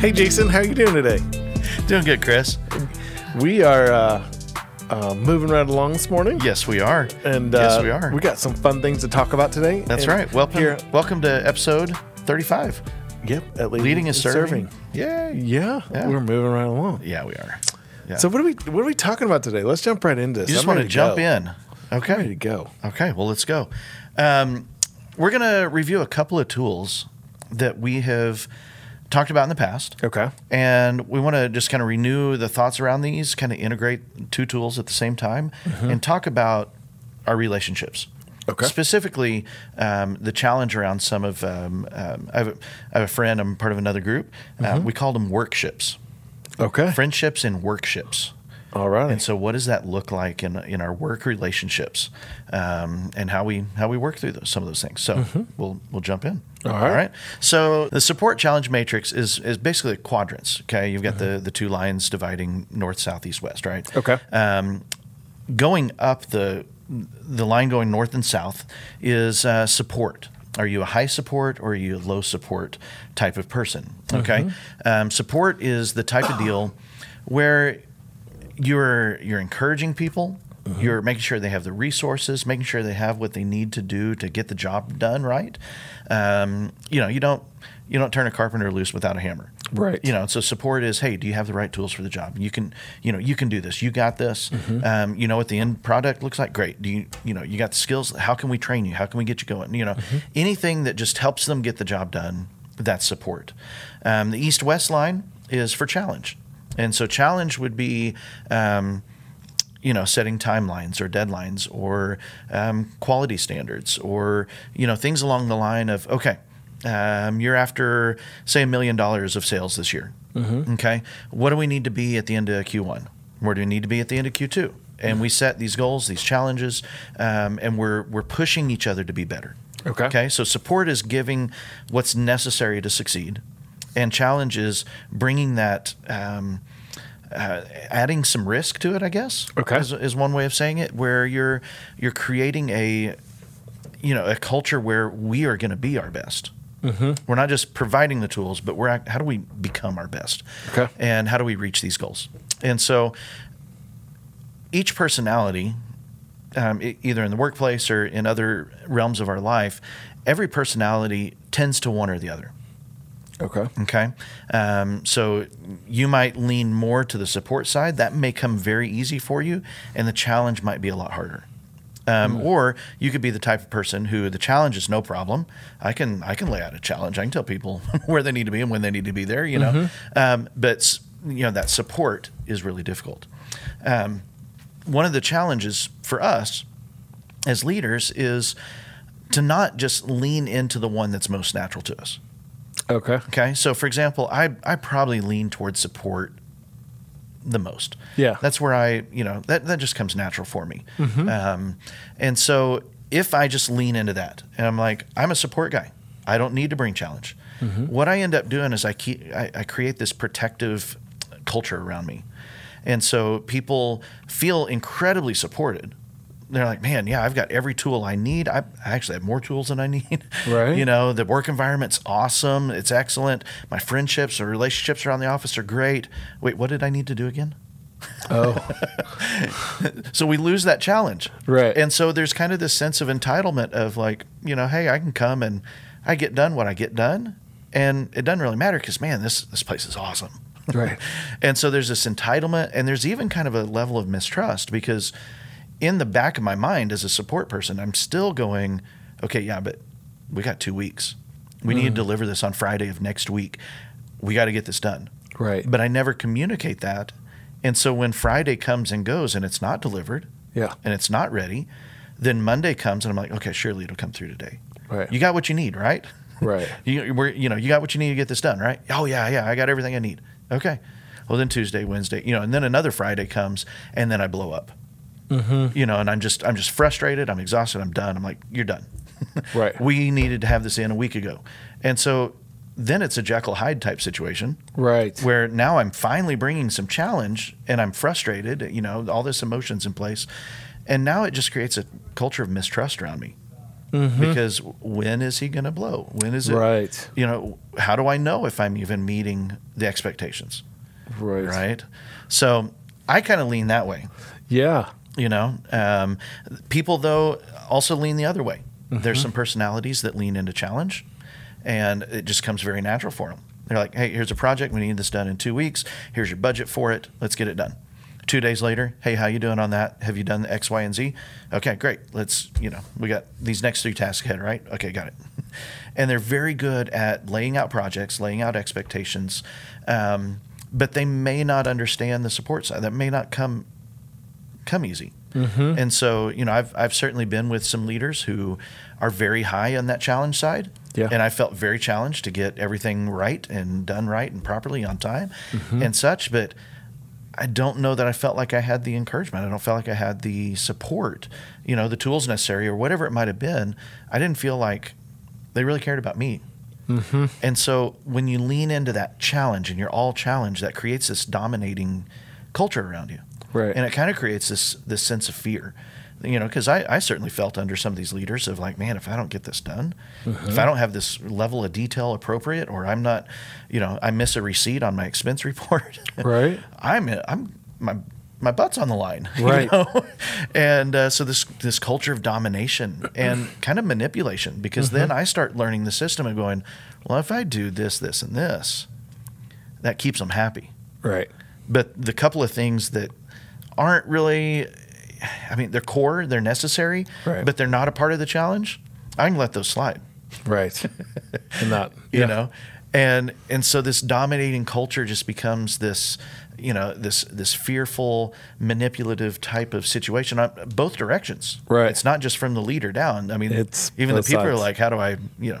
Hey, Jason, how are you doing today? Doing good, Chris. We are uh, uh, moving right along this morning. Yes, we are. And yes, uh, we are. We got some fun things to talk about today. That's And right. Welcome, Here, welcome to episode 35. yep, at leading, Leading and serving. Yeah, Yay. Yeah. we're moving right along. Yeah, we are. Yeah. So what are we what are we talking about today? Let's jump right into this. you just want to jump go. in. I'm ready to go. Okay. Well, let's go. Um, we're going to review a couple of tools that we have talked about in the past. Okay. And we want to just kind of renew the thoughts around these, kind of integrate two tools at the same time, and talk about our relationships. Okay. Specifically, um, the challenge around some of, um, um, I, have a, I have a friend, I'm part of another group. Uh, we called them workships, Okay. friendships and workships. All right. And so, what does that look like in, in our work relationships, um, and how we how we work through those, some of those things? So we'll we'll jump in. Mm-hmm. All right. So the support challenge matrix is is basically quadrants. Okay, you've got the the two lines dividing north, south, east, west. Right. Mm-hmm. Okay. Um, going up the the line going north and south is uh, support. Are you a high support or are you a low support type of person? Okay, Mm-hmm. um, support is the type of deal where you're you're encouraging people. Mm-hmm. You're making sure they have the resources, making sure they have what they need to do to get the job done right. Um, you know, you don't you don't turn a carpenter loose without a hammer. Right. You know, so support is, hey, do you have the right tools for the job? You can, you know, you can do this. You got this. Mm-hmm. Um, you know what the end product looks like. Great. Do you, you know, you got the skills. How can we train you? How can we get you going? You know, Mm-hmm. anything that just helps them get the job done. That's support. Um, the east west line is for challenge, and so challenge would be. Um, you know, setting timelines or deadlines or um, quality standards or, you know, things along the line of, okay, um, you're after, say, a million dollars of sales this year. Okay. What do we need to be at the end of Q1? Where do we need to be at the end of Q2? And we set these goals, these challenges, um, and we're, we're pushing each other to be better. Okay. Okay. So support is giving what's necessary to succeed, and challenge is bringing that. Um, uh, adding some risk to it, I guess. Okay. is, is one way of saying it, where you're you're creating a you know a culture where we are going to be our best. Mm-hmm. We're not just providing the tools, but we're how do we become our best? Okay. And how do we reach these goals? And so each personality, um, either in the workplace or in other realms of our life, every personality tends to one or the other. Okay. Okay. Um, so you might lean more to the support side. That may come very easy for you, and the challenge might be a lot harder. Um, Or you could be the type of person who the challenge is no problem. I can I can lay out a challenge. I can tell people where they need to be and when they need to be there. You know, um, but you know that support is really difficult. Um, one of the challenges for us as leaders is to not just lean into the one that's most natural to us. Okay. Okay. So, for example, I, I probably lean towards support the most. Yeah. That's where I, you know, that, that just comes natural for me. Um, and so if I just lean into that and I'm like, I'm a support guy, I don't need to bring challenge. What I end up doing is I, keep, I, I create this protective culture around me. And so people feel incredibly supported. They're like, man, yeah, I've got every tool I need. I, actually have more tools than I need. Right. You know, the work environment's awesome. It's excellent. My friendships or relationships around the office are great. Wait, what did I need to do again? Oh. So we lose that challenge. Right. And so there's kind of this sense of entitlement of like, you know, hey, I can come and I get done what I get done. And it doesn't really matter because, man, this, this place is awesome. right. And so there's this entitlement, and there's even kind of a level of mistrust because in the back of my mind as a support person, I'm still going, okay, yeah, but we got two weeks. We need to mm. deliver this on Friday of next week. We got to get this done. Right. But I never communicate that. And so when Friday comes and goes and it's not delivered Yeah. and it's not ready, then Monday comes and I'm like, okay, surely it'll come through today. Right. You got what you need, right? Right. You, we're, you know, you got what you need to get this done, right? Oh yeah, yeah, I got everything I need. Okay. Well, then Tuesday, Wednesday, you know, and then another Friday comes, and then I blow up. Mm-hmm. You know, and I'm just, I'm just frustrated. I'm exhausted. I'm done. I'm like, you're done. Right. we needed to have this in a week ago, and so then it's a Jekyll Hyde type situation Right. where now I'm finally bringing some challenge, and I'm frustrated. You know, all this emotions in place, and now it just creates a culture of mistrust around me. because when is he going to blow? When is it? Right. You know, how do I know if I'm even meeting the expectations? Right. Right. So I kind of lean that way. Yeah. You know, um, people though also lean the other way. There's some personalities that lean into challenge, and it just comes very natural for them. They're like, "Hey, here's a project. We need this done in two weeks. Here's your budget for it. Let's get it done." Two days later, hey, how you doing on that? Have you done the X, Y, and Z? Okay, great. Let's, you know, we got these next three tasks ahead, right? Okay, got it. And they're very good at laying out projects, laying out expectations, um, but they may not understand the support side. That may not come come easy. Mm-hmm. And so, you know, I've I've certainly been with some leaders who are very high on that challenge side. Yeah. And I felt very challenged to get everything right and done right and properly on time Mm-hmm. and such. But I don't know that I felt like I had the encouragement. I don't feel like I had the support, you know, the tools necessary or whatever it might have been. I didn't feel like they really cared about me. Mm-hmm. And so when you lean into that challenge and you're all challenged, that creates this dominating culture around you. Right. And it kind of creates this this sense of fear. You know, because I, I certainly felt under some of these leaders of like, man, if I don't get this done, if I don't have this level of detail appropriate, or I'm not, you know, I miss a receipt on my expense report, Right. I'm I'm my my butt's on the line, you Right. know? and uh, so this this culture of domination and kind of manipulation, because then I start learning the system and going, well, if I do this, this, and this, that keeps them happy. Right. But the couple of things that aren't really, I mean, they're core, they're necessary, Right. but they're not a part of the challenge. I can let those slide Right. and not. you yeah. know and and so this dominating culture just becomes this you know this this fearful manipulative type of situation on both directions Right. it's not just from the leader down i mean It's even the people are like how do i you know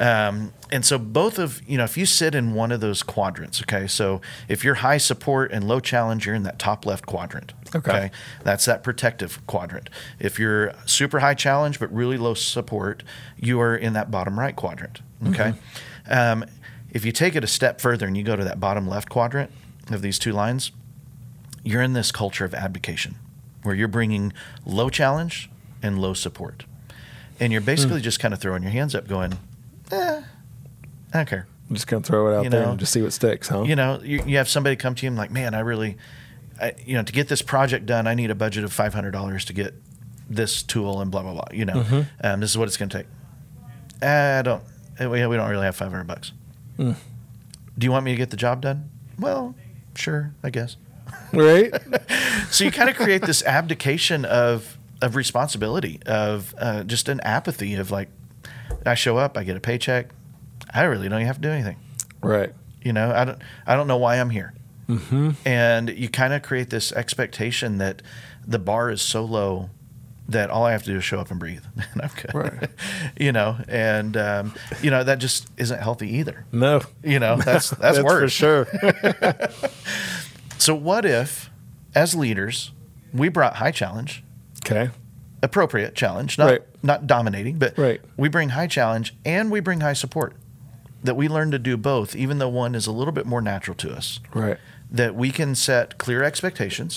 um, and so both of you know if you sit in one of those quadrants okay so if you're high support and low challenge you're in that top left quadrant Okay. that's that protective quadrant. If you're super high challenge but really low support, you are in that bottom right quadrant. Okay. Um, if you take it a step further and you go to that bottom left quadrant of these two lines, you're in this culture of abdication where you're bringing low challenge and low support. And you're basically just kind of throwing your hands up going, eh, I don't care. I'm just gonna throw it out You there know, and just see what sticks, huh? You know, you, you have somebody come to you and like, man, I really, I, you know, to get this project done, I need a budget of five hundred dollars to get this tool and blah blah blah. You know, Mm-hmm. um, this is what it's going to take. I don't. eh, We we don't really have five hundred bucks. Mm. Do you want me to get the job done? Well, sure, I guess. right. So you kind of create this abdication of of responsibility, of uh, just an apathy of like, I show up, I get a paycheck, I really don't even have to do anything. Right. You know, I don't I don't know why I'm here. Mm-hmm. And you kind of create this expectation that the bar is so low that all I have to do is show up and breathe, and I'm good. Right. you know, and um, you know that just isn't healthy either. No. You know, that's that's, for worse. sure. So what if, as leaders, we brought high challenge, okay. appropriate challenge, not Right. not dominating, but Right. we bring high challenge and we bring high support. That we learn to do both, even though one is a little bit more natural to us. Right. that we can set clear expectations.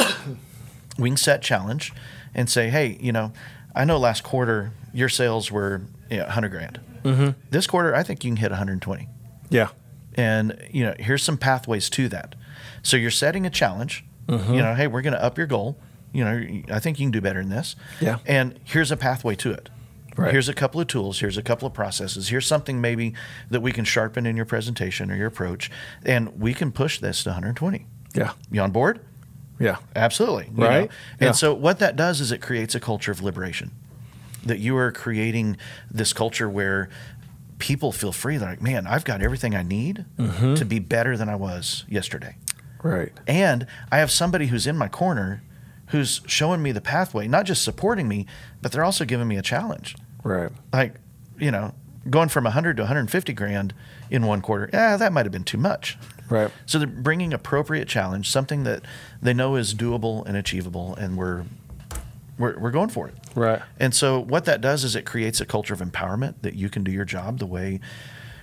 we can set challenge and say, hey, you know, I know last quarter your sales were you know, 100 grand. Mm-hmm. This quarter, I think you can hit 120. Yeah. And, you know, here's some pathways to that. So you're setting a challenge. Mm-hmm. You know, hey, we're going to up your goal. You know, I think you can do better than this. Yeah. And here's a pathway to it. Right. Here's a couple of tools. Here's a couple of processes. Here's something maybe that we can sharpen in your presentation or your approach, and we can push this to 120. Yeah. You on board? Yeah. Absolutely. Right. Yeah. And so what that does is it creates a culture of liberation. That you are creating this culture where people feel free. They're like, man, I've got everything I need Mm-hmm. to be better than I was yesterday. Right. And I have somebody who's in my corner who's showing me the pathway, not just supporting me, but they're also giving me a challenge. Right. Like, you know, going from 100 to 150 grand in one quarter, yeah, that might have been too much. Right. So they're bringing appropriate challenge, something that they know is doable and achievable, and we're we're, we're going for it. Right. And so what that does is it creates a culture of empowerment that you can do your job the way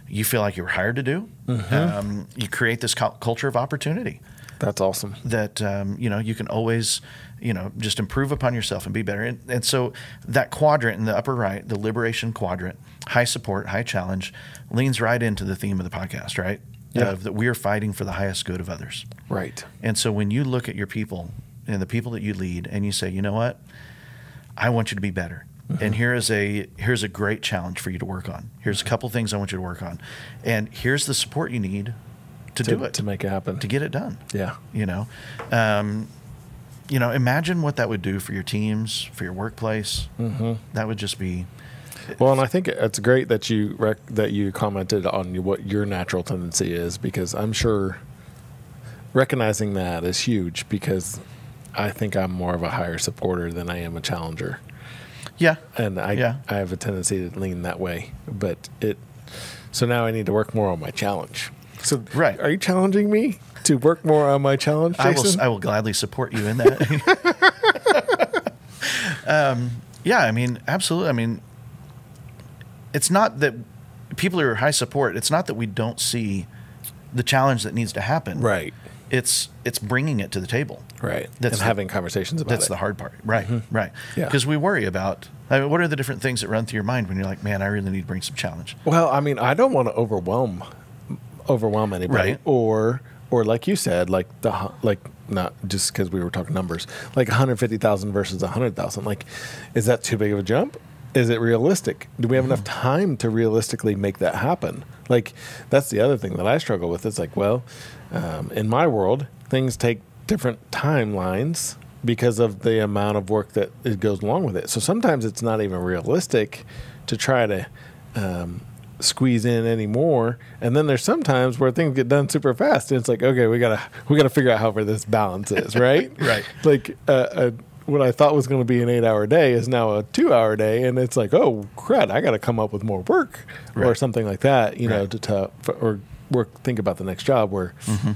you feel like you were hired to do. Um, you create this cul- culture of opportunity. That's awesome. that um, you know you can always you know just improve upon yourself and be better and, and so that quadrant in the upper right the liberation quadrant high support high challenge leans right into the theme of the podcast right Yeah. of that we are fighting for the highest good of others. Right. and so when you look at your people and the people that you lead and you say you know what? I want you to be better. And here is a here's a great challenge for you to work on. Here's a couple things i want you to work on. And here's the support you need to, To, do it. to make it happen. to get it done. Yeah. you know? Um, you know imagine what that would do for your teams for your workplace. Mm-hmm. that would just be Well, and I think it's great that you rec- that you commented on what your natural tendency is because I'm sure recognizing that is huge because I think I'm more of a higher supporter than I am a challenger, yeah and I Yeah. I have a tendency to lean that way. But it so now I need to work more on my challenge. So Right. are you challenging me to work more on my challenge, I will, I will gladly support you in that. um, yeah, I mean, absolutely. I mean, it's not that people are high support. It's not that we don't see the challenge that needs to happen. right, It's it's bringing it to the table. right, That's and the- having conversations about it. That's it. the hard part. Right. Mm-hmm. Right. Yeah. Because we worry about. I mean, what are the different things that run through your mind when you're like, man, I really need to bring some challenge. Well, I mean, I don't want to overwhelm overwhelm anybody, Right. or or like you said, like the like not just because we were talking numbers, like 150,000 versus 100,000. Like, is that too big of a jump? Is it realistic? Do we have enough time to realistically make that happen? Like, that's the other thing that I struggle with. It's like, well, um, in my world, things take different timelines because of the amount of work that it goes along with it. So sometimes it's not even realistic to try to um, squeeze in any more. And then there's sometimes where things get done super fast, and it's like, okay, we gotta we gotta figure out how where this balance is, right? Right. Like uh, uh, what I thought was going to be an eight-hour day is now a two-hour day, and it's like, oh crud, I got to come up with more work or something like that, you know, to, to or work think about the next job where. Mm-hmm.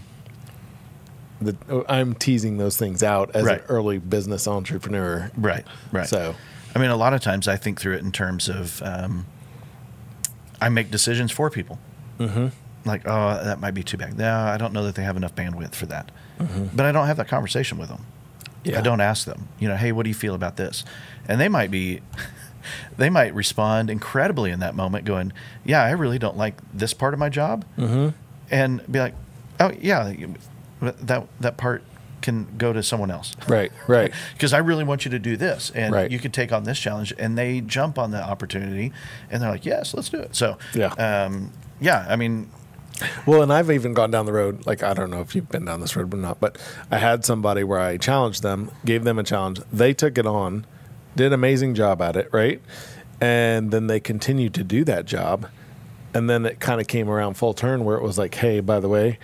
The, I'm teasing those things out as Right. an early business entrepreneur. Right. Right. So, I mean, a lot of times I think through it in terms of um, I make decisions for people. Mm-hmm. Like, oh, that might be too big. No, I don't know that they have enough bandwidth for that. But I don't have that conversation with them. Yeah. I don't ask them, you know, hey, what do you feel about this? And they might be, they might respond incredibly in that moment, going, yeah, I really don't like this part of my job. Mm-hmm. And be like, oh, yeah, that, that part can go to someone else right, right. because I really want you to do this, and Right. you could take on this challenge. And they jump on the opportunity, and they're like, "Yes, let's do it." So, Yeah. um, yeah. I mean, Well, and I've even gone down the road. Like I don't know if you've been down this road or not, but I had somebody where I challenged them, gave them a challenge. They took it on, did an amazing job at it, right? And then they continued to do that job, and then it kind of came around full turn where it was like, hey, by the way,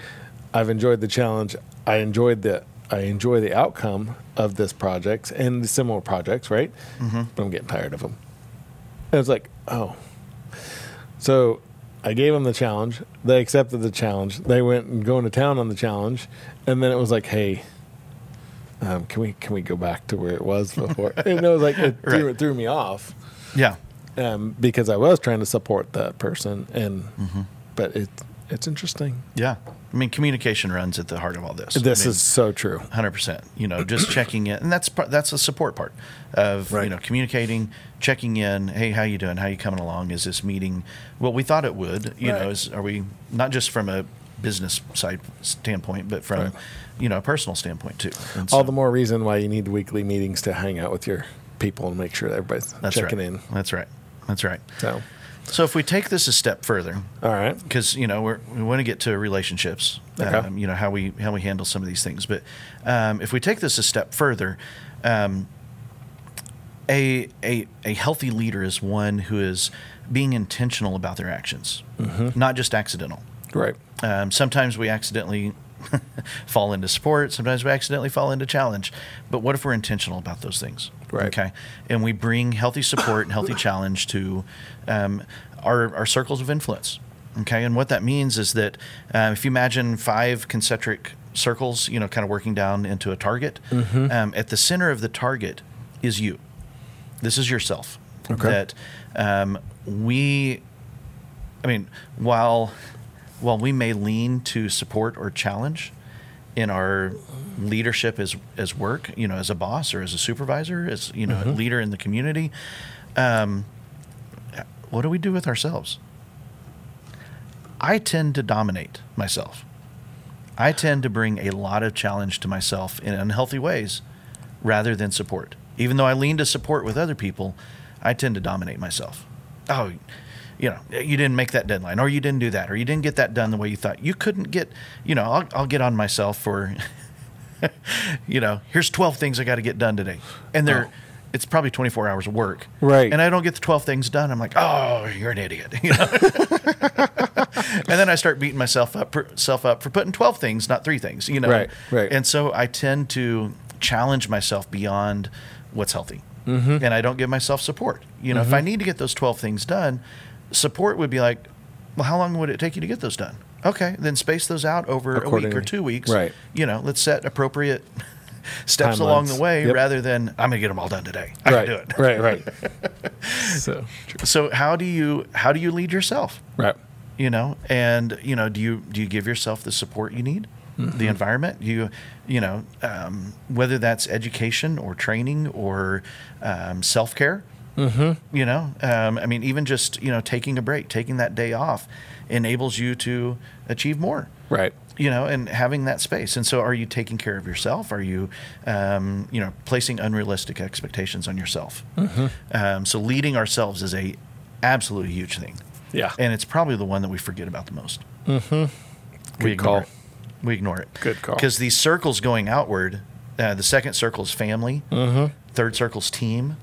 I've enjoyed the challenge. I enjoyed the I enjoy the outcome of this project and the similar projects, right? Mm-hmm. But I'm getting tired of them. And it's like, oh, so I gave them the challenge. They accepted the challenge. They went and going to town on the challenge, and then it was like, "Hey, um, can we can we go back to where it was before?" and it was like it threw, it threw me off yeah, um, because I was trying to support that person, and but it it's interesting. yeah. I mean, communication runs at the heart of all this. This I mean, is so true. hundred percent. You know, just checking in, and that's part, that's the support part of Right. you know communicating, checking in. Hey, how you doing? How you coming along? Is this meeting what we thought it would? You know, is are we not just from a business side standpoint, but from Right. you know a personal standpoint too? And All so- the more reason why you need weekly meetings to hang out with your people and make sure that everybody's That's checking right. in. That's right. That's right. So, So if we take this a step further, all right, because you know we're, we want to get to relationships, Okay. um, you know how we how we handle some of these things. But um, if we take this a step further, um, a, a a healthy leader is one who is being intentional about their actions, not just accidental. right, Um, sometimes we accidentally fall into sport. Sometimes we accidentally fall into challenge. But what if we're intentional about those things? Right. Okay. And we bring healthy support and healthy challenge to um, our, our circles of influence. Okay. And what that means is that um, if you imagine five concentric circles, you know, kind of working down into a target, um, at the center of the target is you. This is yourself. Okay. That um, we I mean, while while we may lean to support or challenge, in our leadership as as work, you know, as a boss or as a supervisor, as you know, Mm-hmm. a leader in the community. Um, what do we do with ourselves? I tend to dominate myself. I tend to bring a lot of challenge to myself in unhealthy ways rather than support. Even though I lean to support with other people, I tend to dominate myself. Oh, you know, you didn't make that deadline, or you didn't do that, or you didn't get that done the way you thought. You couldn't get, you know, I'll, I'll get on myself for, you know, here's 12 things I got to get done today. And they're, oh. it's probably 24 hours of work. Right. And I don't get the 12 things done. I'm like, oh, you're an idiot. You know? and then I start beating myself up, for, self up for putting 12 things, not three things, you know? Right, right. And so I tend to challenge myself beyond what's healthy. Mm-hmm. And I don't give myself support. You know, if mm-hmm. I need to get those 12 things done, support would be like, well, how long would it take you to get those done? Okay, then space those out over a week or two weeks. Right. You know, let's set appropriate steps along the way Yep. rather than I'm going to get them all done today. I right. can do it. Right. Right. so So how do you how do you lead yourself? right. you know and you know do you do you give yourself the support you need the environment you you know um, whether that's education or training or um, self-care mm-hmm. you know um, i mean even just you know taking a break taking that day off enables you to achieve more Right. you know and having that space and so are you taking care of yourself are you um, you know placing unrealistic expectations on yourself um, so leading ourselves is a absolutely huge thing Yeah. and it's probably the one that we forget about the most. Mm-hmm. We Good ignore call. it. We ignore it. Good call. Because these circles going outward, uh, the second circle is family. Mm-hmm. Third circle is team.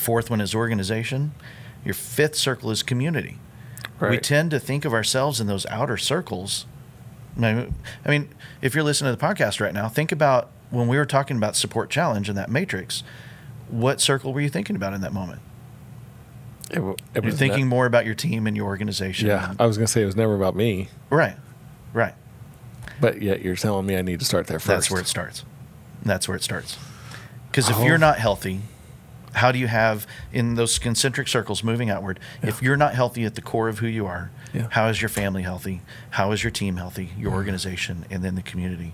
Fourth one is organization. Your fifth circle is community. We tend to think of ourselves in those outer circles. I mean, if you're listening to the podcast right now, think about when we were talking about support challenge and that matrix. What circle were you thinking about in that moment? It, it You're thinking more about your team and your organization. yeah. I was gonna say it was never about me, Right. Right. but yet you're telling me I need to start there first. That's where it starts. That's where it starts. Because if Oh. you're not healthy, how do you have in those concentric circles moving outward? If you're not healthy at the core of who you are, Yeah. how is your family healthy? How is your team healthy? Your organization, and then the community.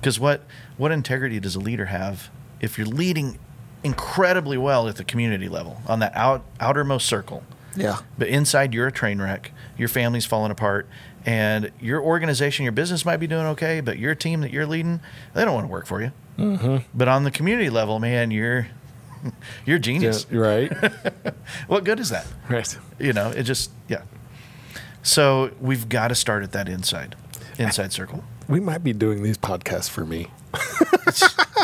Because what what integrity does a leader have if you're leading incredibly well at the community level on that out, outermost circle? Yeah. But inside, you're a train wreck. Your family's falling apart, and your organization, your business might be doing okay, but your team that you're leading, they don't want to work for you. Mm-hmm. But on the community level, man, you're you're Yeah, genius. right. What good is that? right. You know, it just yeah. So we've got to start at that inside, inside circle. We might be doing these podcasts for me.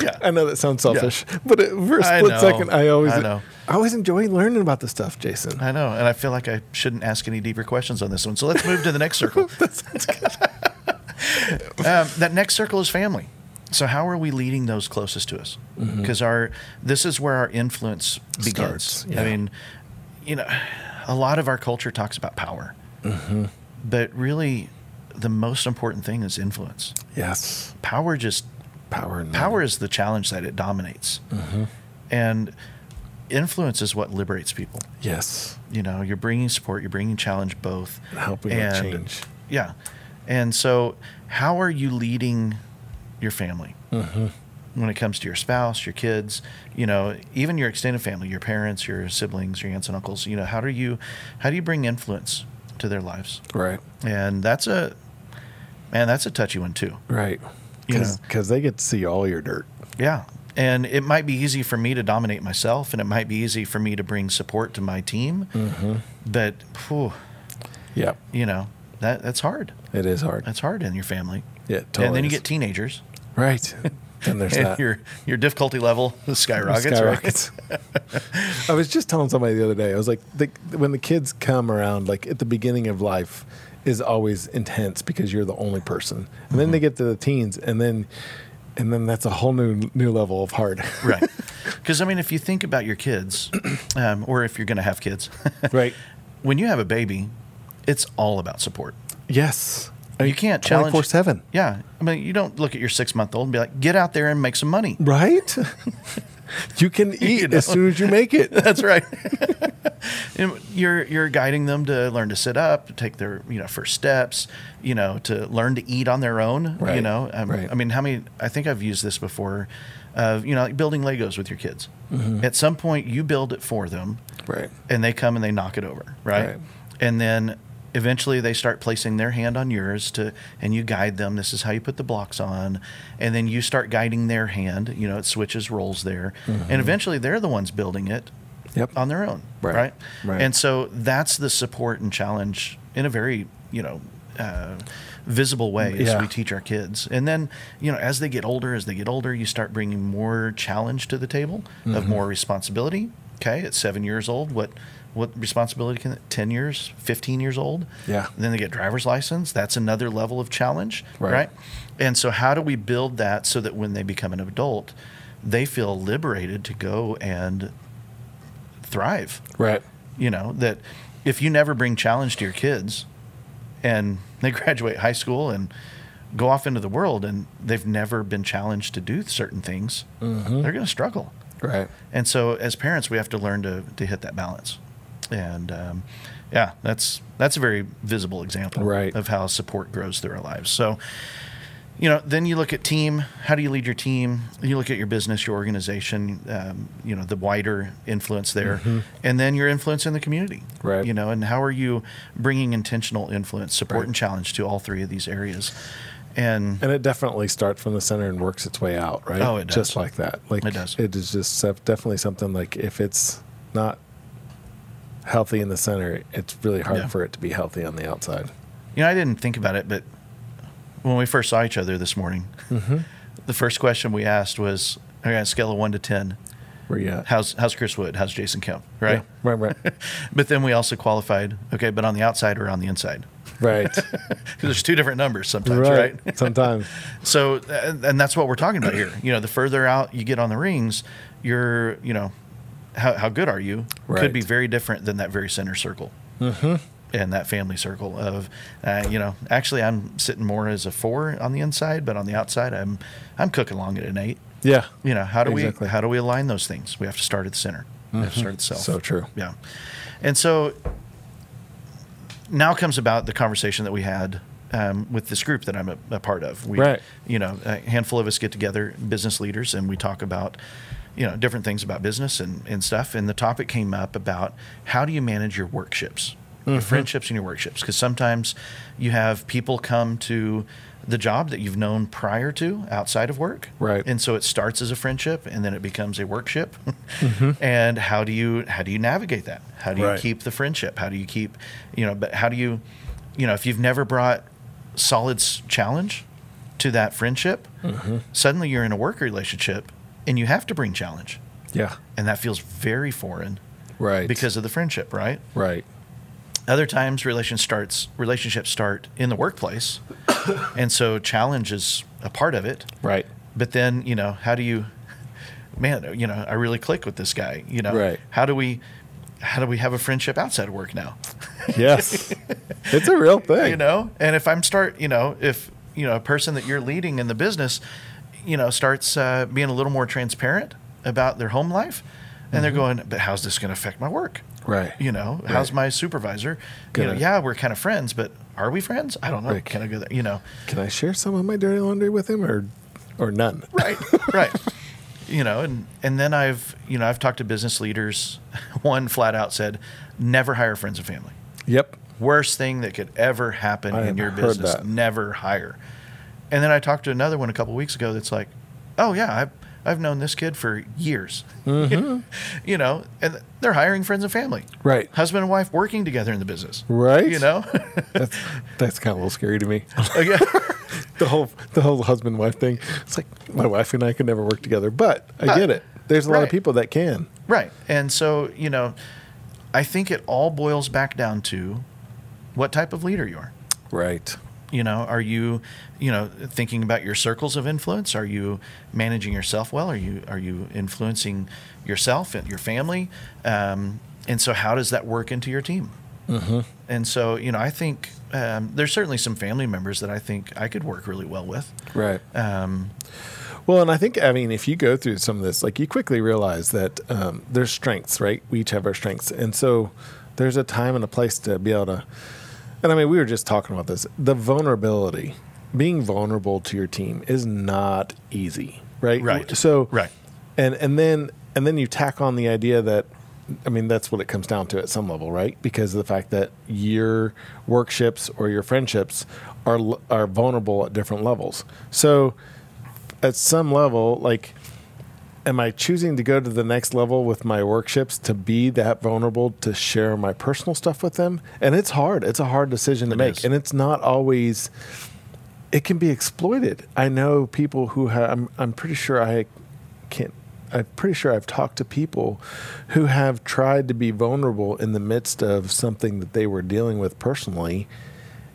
Yeah. I know that sounds selfish, but it, for a I split know. second, I always, I know. I always enjoy learning about this stuff, Jason. I know, and I feel like I shouldn't ask any deeper questions on this one. So let's move to the next circle. that, um, that next circle is family. So how are we leading those closest to us? Mm-hmm. Because our this is where our influence begins. Starts, yeah. I mean, you know, a lot of our culture talks about power, mm-hmm. but really, the most important thing is influence. Yes, Power just power. Power is the challenge that it dominates, mm-hmm. and influence is what liberates people Yes, you know you're bringing support you're bringing challenge both helping with change. yeah and so how are you leading your family Mm-hmm. when it comes to your spouse your kids you know even your extended family your parents your siblings your aunts and uncles you know how do you how do you bring influence to their lives Right, and that's a man that's a touchy one too right. You know. Because they get to see all your dirt. yeah and it might be easy for me to dominate myself and it might be easy for me to bring support to my team Mm-hmm. but whew, Yep, you know that that's hard it is hard. That's hard in your family. yeah, totally. and then you get teenagers, right. then there's and that. your your difficulty level skyrockets. Right? Skyrockets. I was just telling somebody the other day. I was like, the, when the kids come around, like at the beginning of life, is always intense because you're the only person, and then they get to the teens, and then, and then that's a whole new new level of hard. right. Because I mean, if you think about your kids, um, or if you're going to have kids, right. when you have a baby, it's all about support. Yes. You can't challenge. Four seven. Yeah, I mean, you don't look at your six month old and be like, "Get out there and make some money." Right. You can eat as soon as you make it. That's right. And you're you're guiding them to learn to sit up, to take their you know first steps, you know, to learn to eat on their own. You know, um, right. I mean, how many? I think I've used this before. Of you know, like building Legos with your kids. At some point, you build it for them, Right. and they come and they knock it over, right? Right. And then eventually they start placing their hand on yours to and you guide them this is how you put the blocks on and then you start guiding their hand you know it switches roles there and eventually they're the ones building it Yep. on their own Right. right, Right. and so that's the support and challenge in a very you know uh, visible way as Yeah. we teach our kids and then you know as they get older as they get older you start bringing more challenge to the table of Mm-hmm. more responsibility okay at seven years old what what responsibility can 10 years 15 years old Yeah. then they get driver's license that's another level of challenge Right. right and so how do we build that so that when they become an adult they feel liberated to go and thrive Right. you know that if you never bring challenge to your kids and they graduate high school and go off into the world and they've never been challenged to do certain things Mm-hmm. they're going to struggle Right. and so as parents we have to learn to, to hit that balance and um, yeah that's that's a very visible example Right. of how support grows through our lives so you know then you look at team how do you lead your team you look at your business your organization um, you know the wider influence there and then your influence in the community Mm-hmm. Right. you know and how are you bringing intentional influence support Right. and challenge to all three of these areas and And it definitely starts from the center and works its way out, right? Oh, it does. Just like that. Like It does. It is just definitely something like if it's not healthy in the center, it's really hard Yeah. for it to be healthy on the outside. You know, I didn't think about it, but when we first saw each other this morning, Mm-hmm. the first question we asked was, "Okay, on a scale of one to ten, Where you at? how's how's Chris Wood? How's Jason Kempf?" Right. Yeah, right, right, But then we also qualified, okay, but on the outside or on the inside, right, because there's two different numbers sometimes, right? right. Sometimes, So, and and that's what we're talking about here. You know, the further out you get on the rings, you're, you know, how, how good are you could be very different than that very center circle. Mm-hmm. And that family circle of, uh, you know, actually I'm sitting more as a four on the inside, but on the outside I'm, I'm cooking along at an eight. yeah, You know, how do Exactly. we, how do we align those things? We have to start at the center. We have to start at the self. so true. Yeah. And so now comes about the conversation that we had um, with this group that I'm a, a part of. We, Right. You know, a handful of us get together, business leaders, and we talk about, you know, different things about business and, and stuff. And the topic came up about how do you manage your workships, Mm-hmm. your friendships and your workships? Because sometimes you have people come to the job that you've known prior to outside of work. Right. And so it starts as a friendship and then it becomes a workship. Mm-hmm. And how do you how do you navigate that? How do you Right. keep the friendship? How do you keep, you know, but how do you, you know, if you've never brought solid challenge to that friendship, Mm-hmm. suddenly you're in a work relationship and you have to bring challenge. Yeah, And that feels very foreign right. because of the friendship, right? right, Other times relation starts relationships start in the workplace. and so challenge is a part of it. right, But then, you know, how do you, man, you know, I really click with this guy. You know, Right. how do we, how do we have a friendship outside of work now? yes, it's a real thing. You know, and if I'm start, you know, if you know a person that you're leading in the business, you know, starts uh, being a little more transparent about their home life, and they're going, but how's this going to affect my work? Mm-hmm. Right. You know, how's my supervisor? Good. You know, yeah, we're kind of friends, but are we friends? I don't know. Right. Can I go there? You know, Can I share some of my dirty laundry with him, or, or none? right right you know and and then i've you know i've talked to business leaders one flat out said never hire friends and family Yep. worst thing that could ever happen I in your business that. never hire and then i talked to another one a couple weeks ago that's like oh yeah i've I've known this kid for years, Mm-hmm. you know, and they're hiring friends and family, Right. Husband and wife working together in the business, Right. You know, That's that's kind of a little scary to me. yeah, the whole the whole husband wife thing. It's like my wife and I could never work together, but I Uh, get it. There's a lot of people that can. Right. And so, you know, I think it all boils back down to what type of leader you are. Right. You know, are you, you know, thinking about your circles of influence? Are you managing yourself well? Are you are you influencing yourself and your family? Um, and so, how does that work into your team? Mm-hmm. And so, you know, I think um, there's certainly some family members that I think I could work really well with. Right. Um, Well, and I think I mean if you go through some of this, like you quickly realize that um, there's strengths, right? We each have our strengths, and so there's a time and a place to be able to. And I mean, we were just talking about this. The vulnerability, being vulnerable to your team, is not easy, right? Right. So Right. and and then and then you tack on the idea that I mean that's what it comes down to at some level, right? Because of the fact that your workships or your friendships are are vulnerable at different levels. So at some level, like am I choosing to go to the next level with my workships to be that vulnerable to share my personal stuff with them? And it's hard. It's a hard decision to It make. is. And it's not always it can be exploited. I know people who have I'm I'm pretty sure I can't I'm pretty sure I've talked to people who have tried to be vulnerable in the midst of something that they were dealing with personally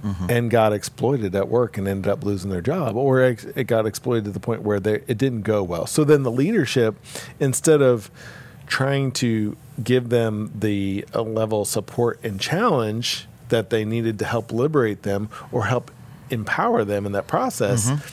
Mm-hmm. and got exploited at work and ended up losing their job or ex- it got exploited to the point where they, it didn't go well. So then the leadership instead of trying to give them the level of support and challenge that they needed to help liberate them or help empower them in that process mm-hmm.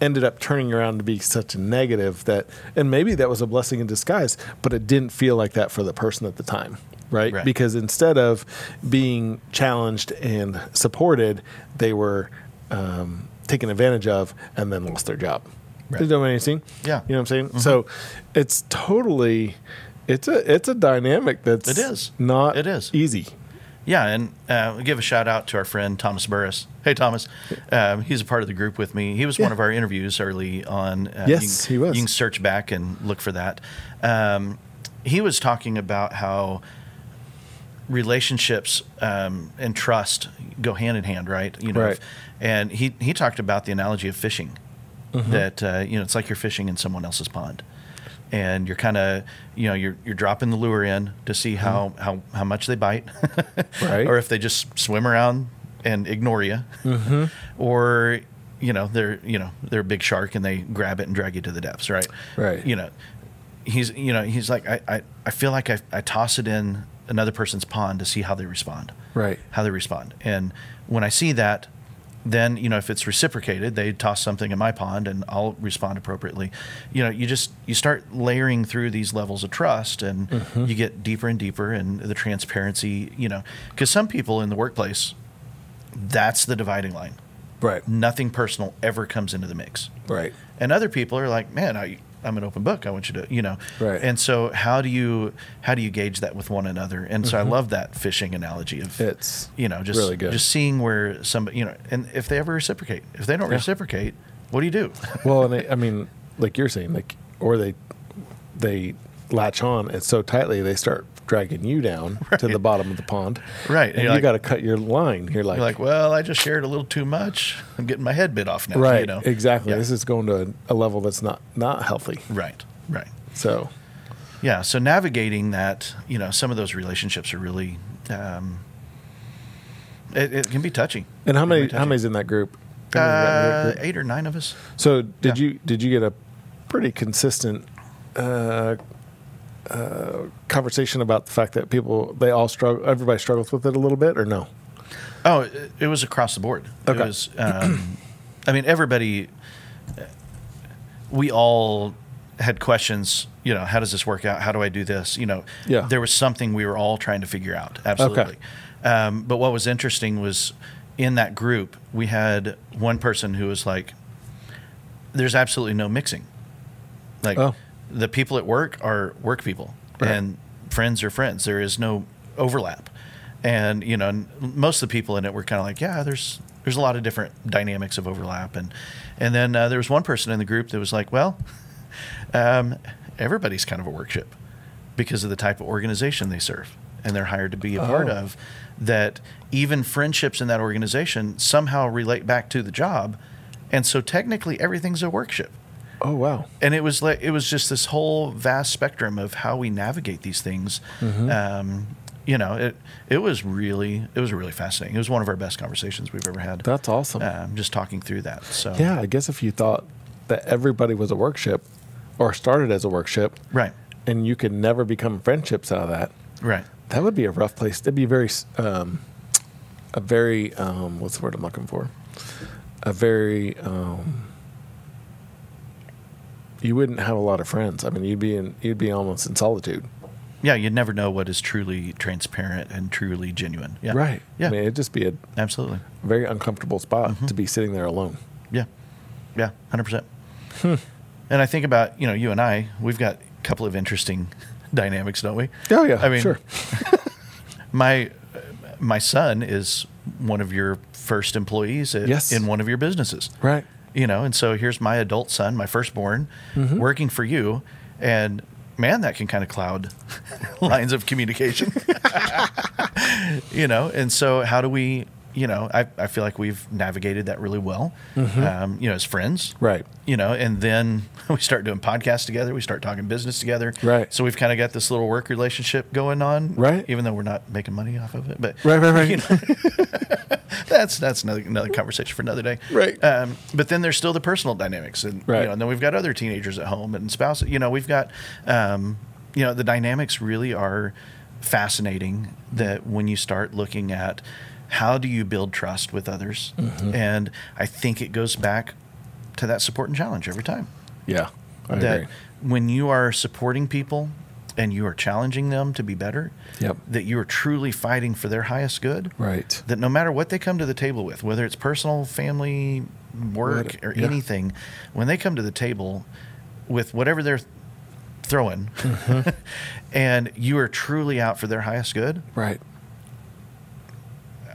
ended up turning around to be such a negative that and maybe that was a blessing in disguise but it didn't feel like that for the person at the time right, Right. because instead of being challenged and supported they were um, taken advantage of and then lost their job Right. you know what i'm saying Yeah. you know what i'm saying so it's totally it's a it's a dynamic that's It is. not It is. easy Yeah, and uh, give a shout out to our friend Thomas Burris. Hey, Thomas, um, he's a part of the group with me. He was one of our interviews early on. Uh, Yes, you he was. You can search back and look for that. Um, he was talking about how relationships um, and trust go hand in hand, right? You know, Right. and he he talked about the analogy of fishing. Mm-hmm. That uh, you know, it's like you're fishing in someone else's pond, and you're kind of you know you're you're dropping the lure in to see how how how much they bite, Mm-hmm. Right. or if they just swim around and ignore you, Mm-hmm. or you know they're you know they're a big shark and they grab it and drag you to the depths, right? Right. You know, he's you know he's like I I, I feel like I, I toss it in another person's pond to see how they respond, Right. How they respond, and when I see that. Then you know if it's reciprocated, they toss something in my pond, and I'll respond appropriately. You know, you just you start layering through these levels of trust, and Mm-hmm. you get deeper and deeper, and the transparency. You know, because some people in the workplace, that's the dividing line. right Nothing personal ever comes into the mix. right And other people are like, man, I, I'm an open book. I want you to, you know. Right. And so how do you how do you gauge that with one another? And so I love that fishing analogy of Mm-hmm. It's you know just really good. just seeing where somebody you know and if they ever reciprocate, if they don't Yeah. reciprocate, what do you do? well, and I, I mean, like you're saying, like, or they they latch on and so tightly they start dragging you down to the bottom of the pond, Right, and And you're like- got to cut your line. You're like, You're like, well, I just shared a little too much. I'm getting my head bit off now. right, You know? exactly. Yeah. This is going to a, level that's not not healthy. Right. Right. So, Yeah. So navigating that, you know, some of those relationships are really, um, it, it can be touchy. and how many how many's in that group? In that Uh, group? eight or nine of us. So, did yeah. you did you get a pretty consistent uh, uh, conversation about the fact that people they all struggle, everybody struggles with it a little bit, or no? Oh, it, it was across the board. Okay. It was. Um, I mean, everybody. We all had questions. You know, how does this work out? How do I do this? You know, Yeah. there was something we were all trying to figure out. Absolutely. Um, but what was interesting was in that group we had one person who was like, "There's absolutely no mixing. Like Oh. The people at work are work people, Right. and friends are friends. There is no overlap." and you know most of the people in it were kind of like yeah there's there's a lot of different dynamics of overlap and and then uh, there was one person in the group that was like well um, everybody's kind of a workship because of the type of organization they serve and they're hired to be a part Oh. of that even friendships in that organization somehow relate back to the job and so technically everything's a workship Oh wow! and it was like it was just this whole vast spectrum of how we navigate these things. Mm-hmm. Um, you know, it it was really it was really fascinating. It was one of our best conversations we've ever had. That's awesome. Um, just talking through that. So Yeah, I guess if you thought that everybody was a workship or started as a workship, right, and you could never become friendships out of that, right, that would be a rough place. That'd be very, um, a very, um, what's the word I'm looking for? A very, um, you wouldn't have a lot of friends. I mean, you'd be in you'd be almost in solitude. Yeah, you'd never know what is truly transparent and truly genuine. Yeah. Right. Yeah. I mean, it'd just be a Absolutely. very uncomfortable spot Mm-hmm. to be sitting there alone. Yeah. Yeah. Hundred percent. Hmm. And I think about you know you and I, we've got a couple of interesting dynamics, don't we? Oh yeah. I mean, sure. my my son is one of your first employees at, Yes. in one of your businesses. Right. You know, and so here's my adult son, my firstborn, Mm-hmm. working for you, and man, that can kind of cloud lines of communication. you know, and so how do we? You know, I, I feel like we've navigated that really well. Um, you know, as friends, Mm-hmm. Right. you know, and then we start doing podcasts together. We start talking business together. Right. So we've kind of got this little work relationship going on. Right. Even though we're not making money off of it, but Right, right, right. you know, that's that's another another conversation for another day. Right. Um, but then there's still the personal dynamics, and Right. you know, and then we've got other teenagers at home and spouses. You know, we've got, um, you know, the dynamics really are fascinating. That when you start looking at how do you build trust with others, Mm-hmm. and I think it goes back to that support and challenge every time Yeah. I that agree. when you are supporting people and you are challenging them to be better, Yep. that you are truly fighting for their highest good. Right. That no matter what they come to the table with, whether it's personal, family, work, What- or yeah. anything, when they come to the table with whatever they're throwing, Mm-hmm. and you are truly out for their highest good, Right.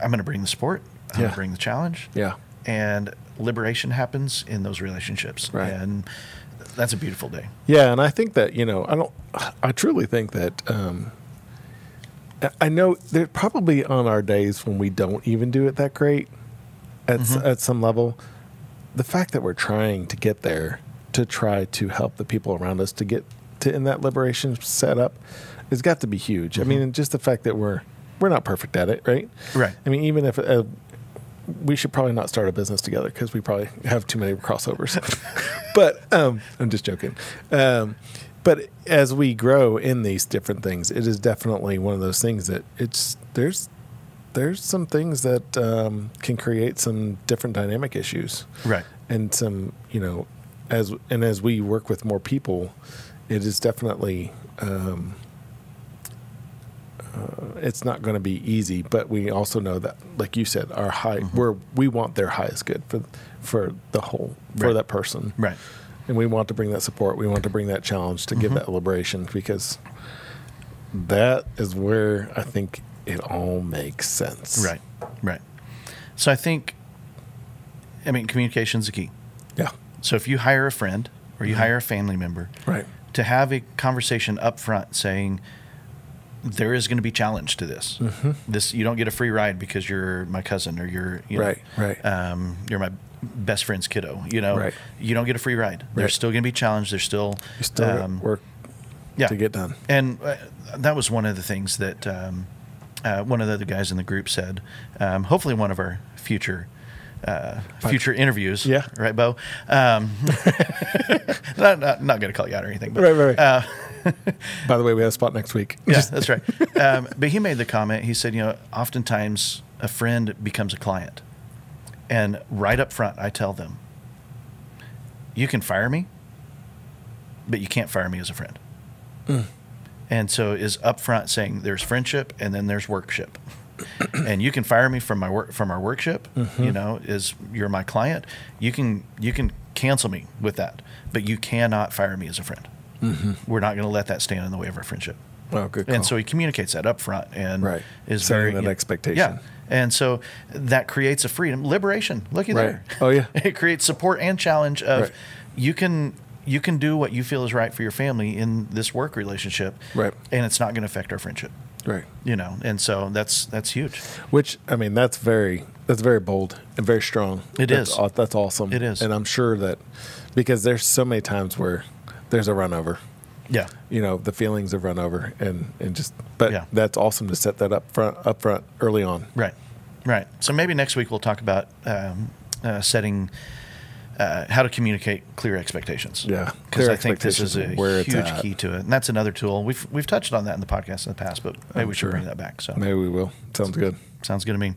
I'm going to bring the support. I'm going to bring the challenge. Yeah. And liberation happens in those relationships. Right. And that's a beautiful day. Yeah, and I think that you know, I don't. I truly think that. Um, I- know there probably on our days when we don't even do it that great, at Mm-hmm. at some level, the fact that we're trying to get there to try to help the people around us to get to in that liberation set up, has got to be huge. I mean, just the fact that we're we're not perfect at it, right? Right. I mean, even if uh, we should probably not start a business together because we probably have too many crossovers. but um, I'm just joking. Um, but as we grow in these different things, it is definitely one of those things that it's there's there's some things that um, can create some different dynamic issues, Right. and some you know as and as we work with more people, it is definitely. Um, uh, it's not going to be easy, but we also know that, like you said, our high mm-hmm. we're we want their highest good for for the whole for Right. that person, Right. and we want to bring that support. We want to bring that challenge to give mm-hmm. that liberation because that is where I think it all makes sense. Right, right. So I think, I mean, communication is the key. Yeah. So if you hire a friend or you mm-hmm. hire a family member, Right. to have a conversation up front saying, there is going to be challenge to this. This you don't get a free ride because you're my cousin or you're you know, Right, right. Um, you're my best friend's kiddo. You know, Right. you don't get a free ride. There's Right. still going to be challenge. There's still You still um, work yeah. to get done. And uh, that was one of the things that um, uh, one of the other guys in the group said. Um, hopefully, one of our future uh, future interviews. Yeah. Right, Bo. Um, not not, not going to call you out or anything. But, Right, right, right. Uh, By the way, we have a spot next week. yeah, that's right. Um, but he made the comment. He said, you know, oftentimes a friend becomes a client, and right up front, I tell them, you can fire me, but you can't fire me as a friend. And so is upfront saying there's friendship and then there's workship. and you can fire me from my work from our workship, you know, is you're my client. You can you can cancel me with that, but you cannot fire me as a friend. Mm-hmm. We're not going to let that stand in the way of our friendship. Oh, good. Call. And so he communicates that up front and Right. is Setting very that you know, expectation. Yeah. And so that creates a freedom, liberation. Looky Right. there. Oh, yeah. it creates support and challenge of Right. you can you can do what you feel is right for your family in this work relationship. Right. And it's not going to affect our friendship. right. You know, and so that's that's huge. Which I mean, that's very that's very bold and very strong. It that's, is. That's awesome. It is. and I'm sure that because there's so many times where there's a run over. Yeah. You know, the feelings have run over, and and just. But Yeah. that's awesome to set that up front up front early on. Right. Right. So maybe next week we'll talk about um, uh, setting. Uh, how to communicate clear expectations. Yeah. because I think this is a huge key to it, and that's another tool. We've we've touched on that in the podcast in the past, but maybe I'm we should sure. bring that back. So Maybe we will. Sounds good. sounds good to me.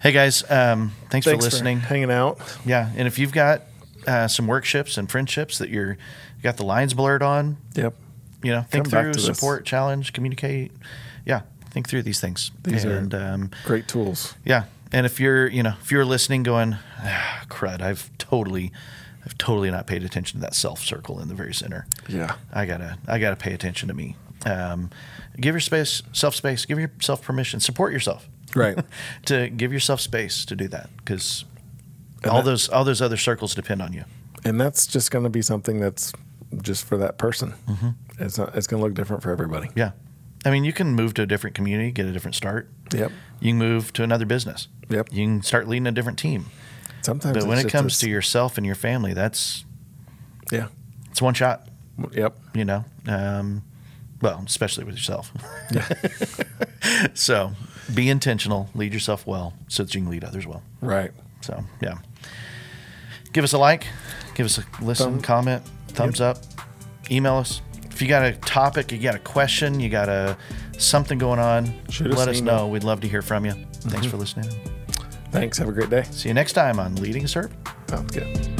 Hey guys, um, thanks, for Thanks listening. hanging out. yeah, and if you've got uh, some workships and friendships that you're got the lines blurred on. Yep. You know, think Come through, to this. support, challenge, communicate. Yeah, think through these things. These are- and um, Great tools. yeah, and if you're you know if you're listening, going, ah, crud, I've totally, I've totally not paid attention to that self circle in the very center. Yeah. I gotta I gotta pay attention to me. Um, give your space, self space. Give yourself permission. Support yourself. Right. to give yourself space to do that because all that- those all those other circles depend on you. And that's just going to be something that's just for that person. Mm-hmm. It's not, it's going to look different for everybody. Yeah, I mean you can move to a different community, get a different start. Yep. You can move to another business. Yep. You can start leading a different team. Sometimes, But when it comes to yourself and your family, that's yeah, it's one shot. yep, You know, um, well, especially with yourself. so be intentional, lead yourself well, so that you can lead others well. right. So yeah, give us a like, give us a listen, Thumb- comment, thumbs up, email us. If you got a topic, you got a question, you got a something going on, Shoot let an us know. We'd love to hear from you. Thanks mm-hmm. for listening. Thanks. Have a great day. See you next time on Leading is Serving. Sounds good.